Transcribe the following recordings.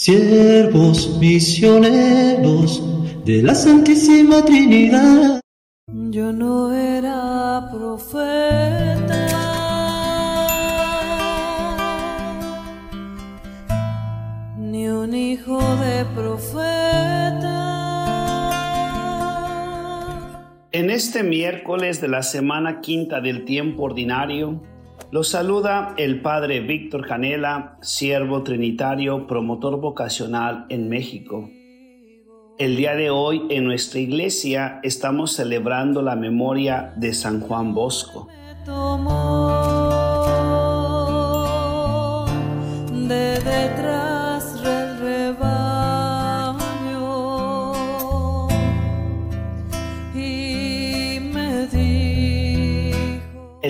siervos misioneros de la Santísima Trinidad. Yo no era profeta. Ni un hijo de profeta. En este miércoles de la semana quinta del tiempo ordinario, los saluda el Padre Víctor Canela, siervo trinitario, promotor vocacional en México. El día de hoy en nuestra iglesia estamos celebrando la memoria de San Juan Bosco.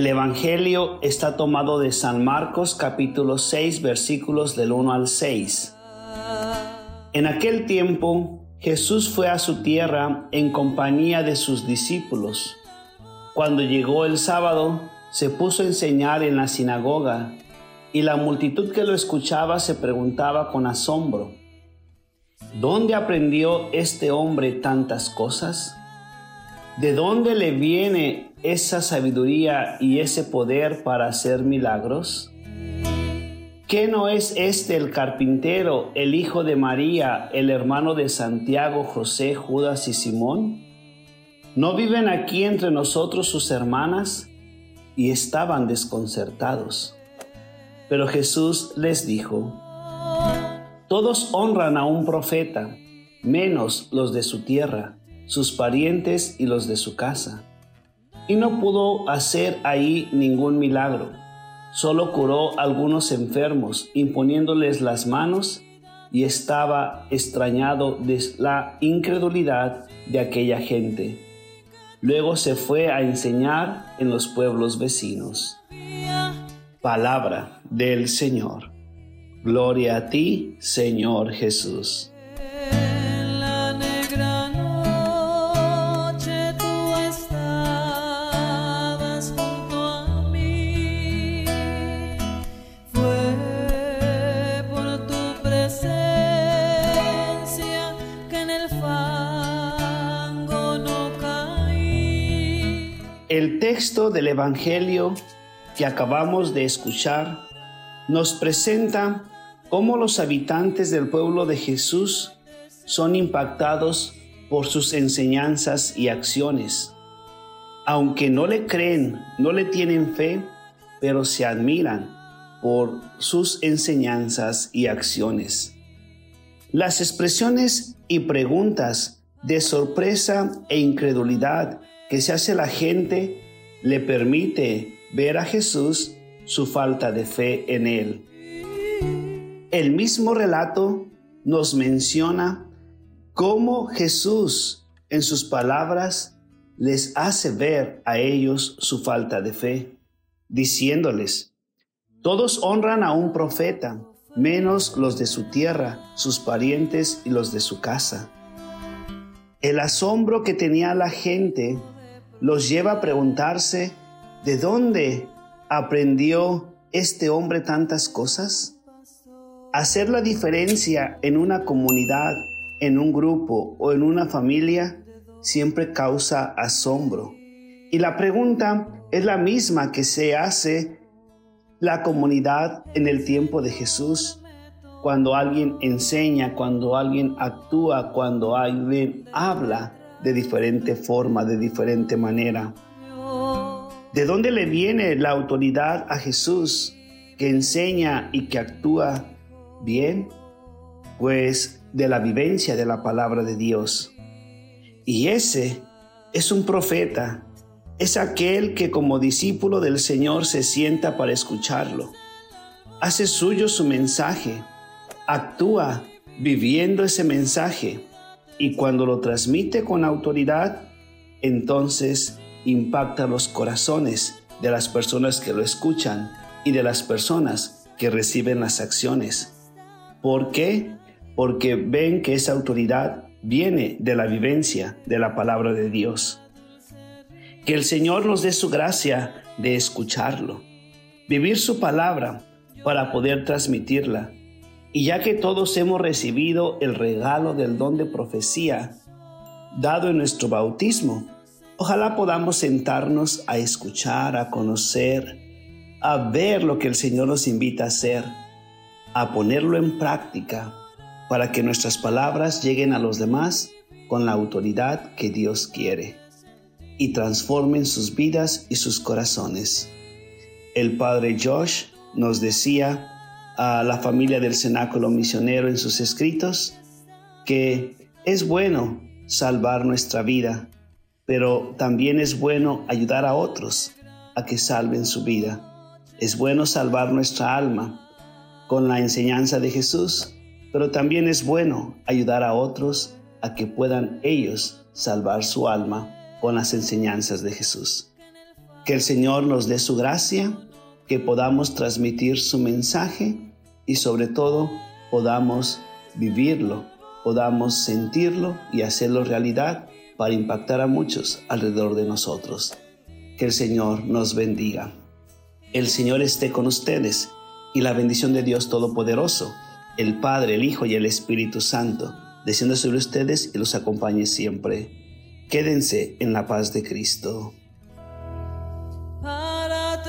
El Evangelio está tomado de San Marcos capítulo 6 versículos del 1 al 6. En aquel tiempo Jesús fue a su tierra en compañía de sus discípulos. Cuando llegó el sábado, se puso a enseñar en la sinagoga y la multitud que lo escuchaba se preguntaba con asombro, ¿dónde aprendió este hombre tantas cosas? ¿De dónde le viene esa sabiduría y ese poder para hacer milagros? ¿Qué no es este el carpintero, el hijo de María, el hermano de Santiago, José, Judas y Simón? ¿No viven aquí entre nosotros sus hermanas? Y estaban desconcertados. Pero Jesús les dijo, todos honran a un profeta, menos los de su tierra sus parientes y los de su casa. Y no pudo hacer ahí ningún milagro. Solo curó algunos enfermos, imponiéndoles las manos, y estaba extrañado de la incredulidad de aquella gente. Luego se fue a enseñar en los pueblos vecinos. Palabra del Señor. Gloria a ti, Señor Jesús. El texto del Evangelio que acabamos de escuchar nos presenta cómo los habitantes del pueblo de Jesús son impactados por sus enseñanzas y acciones. Aunque no le creen, no le tienen fe, pero se admiran por sus enseñanzas y acciones. Las expresiones y preguntas de sorpresa e incredulidad que se hace la gente le permite ver a Jesús su falta de fe en él. El mismo relato nos menciona cómo Jesús en sus palabras les hace ver a ellos su falta de fe, diciéndoles, todos honran a un profeta, menos los de su tierra, sus parientes y los de su casa. El asombro que tenía la gente los lleva a preguntarse, ¿de dónde aprendió este hombre tantas cosas? Hacer la diferencia en una comunidad, en un grupo o en una familia siempre causa asombro. Y la pregunta es la misma que se hace la comunidad en el tiempo de Jesús, cuando alguien enseña, cuando alguien actúa, cuando alguien habla de diferente forma, de diferente manera. ¿De dónde le viene la autoridad a Jesús que enseña y que actúa bien? Pues de la vivencia de la palabra de Dios. Y ese es un profeta, es aquel que como discípulo del Señor se sienta para escucharlo. Hace suyo su mensaje, actúa viviendo ese mensaje y cuando lo transmite con autoridad, entonces impacta los corazones de las personas que lo escuchan y de las personas que reciben las acciones. ¿Por qué? Porque ven que esa autoridad viene de la vivencia de la palabra de Dios. Que el Señor nos dé su gracia de escucharlo, vivir su palabra para poder transmitirla Y ya que todos hemos recibido el regalo del don de profecía dado en nuestro bautismo, ojalá podamos sentarnos a escuchar, a conocer, a ver lo que el Señor nos invita a hacer, a ponerlo en práctica para que nuestras palabras lleguen a los demás con la autoridad que Dios quiere y transformen sus vidas y sus corazones. El padre Josh nos decía a la familia del cenáculo misionero en sus escritos que es bueno salvar nuestra vida, pero también es bueno ayudar a otros a que salven su vida. Es bueno salvar nuestra alma con la enseñanza de Jesús, pero también es bueno ayudar a otros a que puedan ellos salvar su alma con las enseñanzas de Jesús. Que el Señor nos dé su gracia, que podamos transmitir su mensaje y sobre todo podamos vivirlo, podamos sentirlo y hacerlo realidad para impactar a muchos alrededor de nosotros. Que el Señor nos bendiga. El Señor esté con ustedes y la bendición de Dios Todopoderoso, el Padre, el Hijo y el Espíritu Santo, descienda sobre ustedes y los acompañe siempre. Quédense en la paz de Cristo. Para